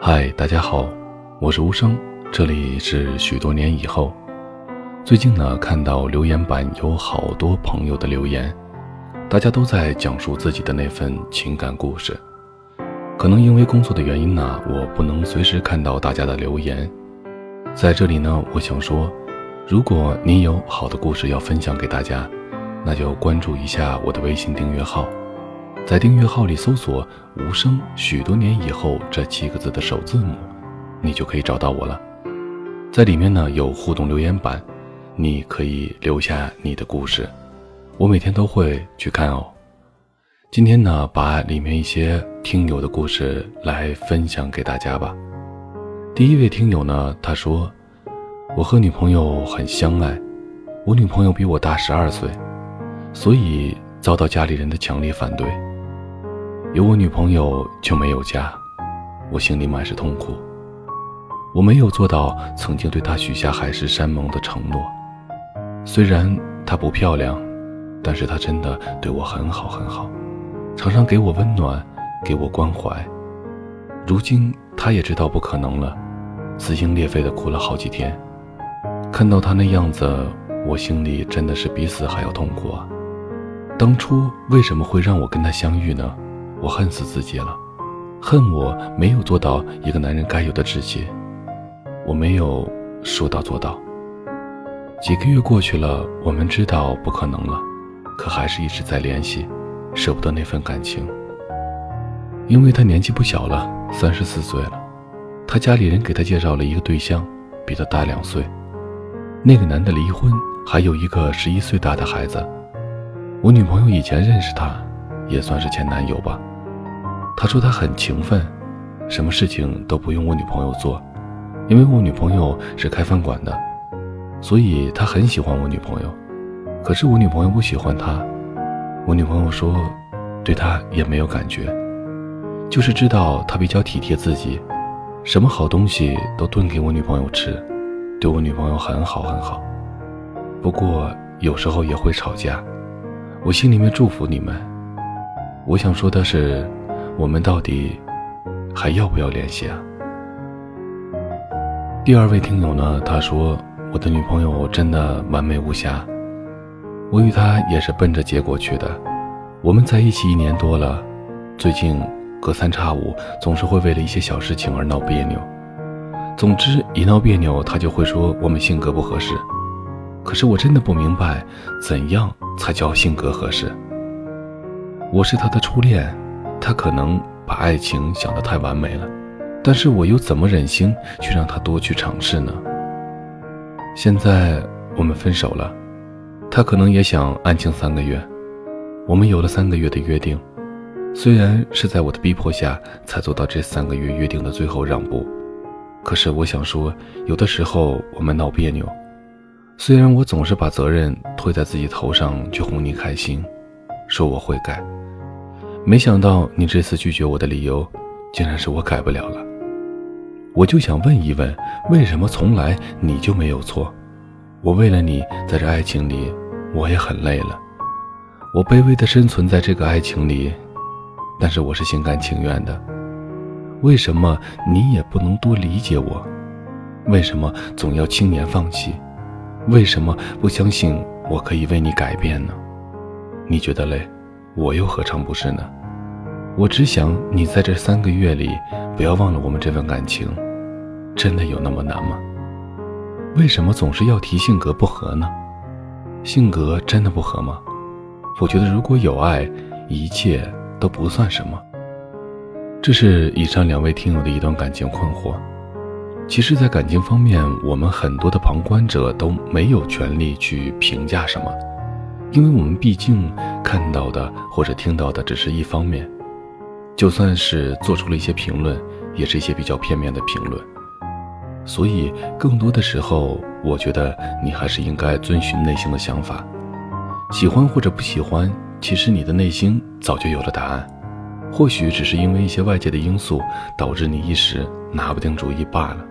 嗨，大家好，我是无声，这里是许多年以后。最近呢，看到留言板有好多朋友的留言，大家都在讲述自己的那份情感故事。可能因为工作的原因呢，我不能随时看到大家的留言。在这里呢，我想说，如果您有好的故事要分享给大家，那就关注一下我的微信订阅号。在订阅号里搜索“无声”，许多年以后这七个字的首字母，你就可以找到我了。在里面呢有互动留言板，你可以留下你的故事，我每天都会去看哦。今天呢，把里面一些听友的故事来分享给大家吧。第一位听友呢，他说：“我和女朋友很相爱，我女朋友比我大十二岁，所以遭到家里人的强烈反对。”有我女朋友就没有家，我心里满是痛苦。我没有做到曾经对她许下海誓山盟的承诺。虽然她不漂亮，但是她真的对我很好很好，常常给我温暖，给我关怀。如今她也知道不可能了，撕心裂肺的哭了好几天。看到她那样子，我心里真的是比死还要痛苦啊！当初为什么会让我跟她相遇呢？我恨死自己了，恨我没有做到一个男人该有的直接，我没有说到做到。几个月过去了，我们知道不可能了，可还是一直在联系，舍不得那份感情。因为他年纪不小了，三十四岁了，他家里人给他介绍了一个对象，比他大两岁。那个男的离婚，还有一个十一岁大的孩子。我女朋友以前认识他，也算是前男友吧。他说他很勤奋，什么事情都不用我女朋友做，因为我女朋友是开饭馆的，所以他很喜欢我女朋友。可是我女朋友不喜欢他，我女朋友说，对他也没有感觉，就是知道他比较体贴自己，什么好东西都炖给我女朋友吃，对我女朋友很好很好。不过有时候也会吵架，我心里面祝福你们。我想说的是。我们到底还要不要联系啊？第二位听友呢？他说：“我的女朋友真的完美无瑕，我与她也是奔着结果去的。我们在一起一年多了，最近隔三差五总是会为了一些小事情而闹别扭。总之一闹别扭，他就会说我们性格不合适。可是我真的不明白，怎样才叫性格合适？我是他的初恋。”他可能把爱情想得太完美了，但是我又怎么忍心去让他多去尝试呢？现在我们分手了，他可能也想安静三个月。我们有了三个月的约定，虽然是在我的逼迫下才做到这三个月约定的最后让步，可是我想说，有的时候我们闹别扭，虽然我总是把责任推在自己头上去哄你开心，说我会改。没想到你这次拒绝我的理由，竟然是我改不了了。我就想问一问，为什么从来你就没有错？我为了你在这爱情里，我也很累了。我卑微的生存在这个爱情里，但是我是心甘情愿的。为什么你也不能多理解我？为什么总要轻言放弃？为什么不相信我可以为你改变呢？你觉得累？我又何尝不是呢？我只想你在这三个月里不要忘了我们这份感情，真的有那么难吗？为什么总是要提性格不合呢？性格真的不合吗？我觉得如果有爱，一切都不算什么。这是以上两位听友的一段感情困惑。其实，在感情方面，我们很多的旁观者都没有权利去评价什么。因为我们毕竟看到的或者听到的只是一方面，就算是做出了一些评论，也是一些比较片面的评论。所以，更多的时候，我觉得你还是应该遵循内心的想法，喜欢或者不喜欢，其实你的内心早就有了答案，或许只是因为一些外界的因素导致你一时拿不定主意罢了。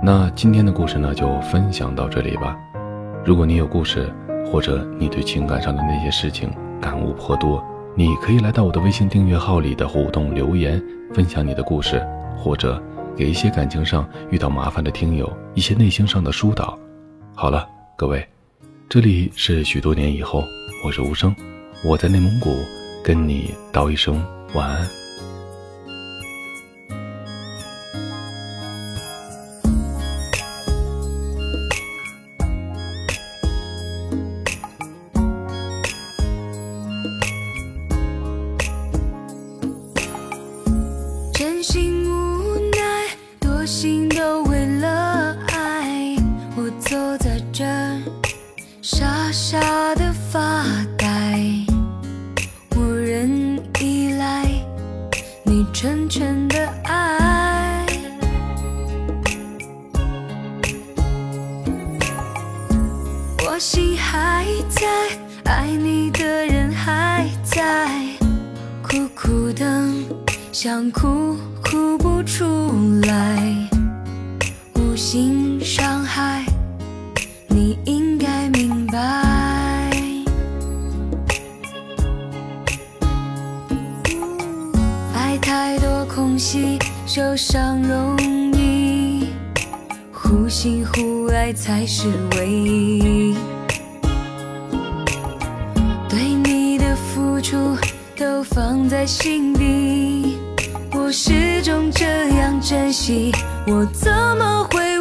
那今天的故事呢，就分享到这里吧。如果你有故事，或者你对情感上的那些事情感悟颇多，你可以来到我的微信订阅号里的互动留言，分享你的故事，或者给一些感情上遇到麻烦的听友一些内心上的疏导。好了，各位，这里是许多年以后，我是无声，我在内蒙古跟你道一声晚安。傻傻的发呆，无人依赖，你纯纯的爱，我心还在，爱你的人还在，苦苦等，想哭哭不出来，无心伤害，惜受伤容易，忽信忽爱才是唯一。对你的付出都放在心底，我始终这样珍惜，我怎么会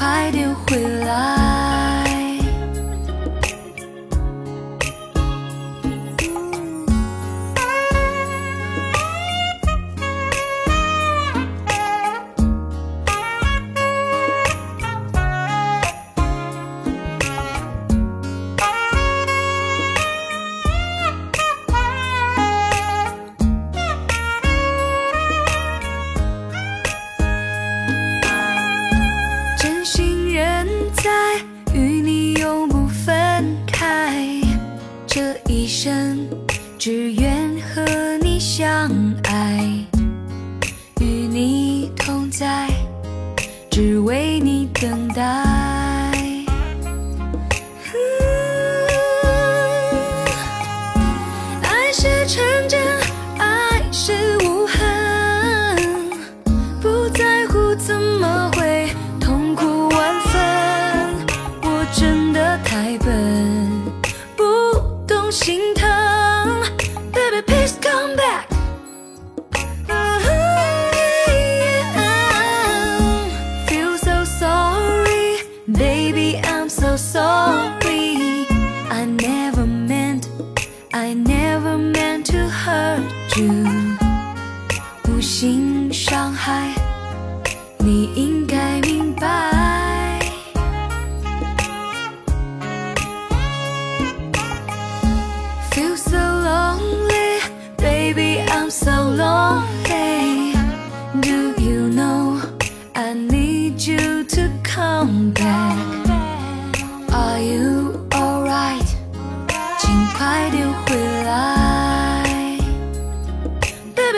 快点回来。只愿和你相爱，与你同在，只为你等待。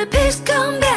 the peace come back.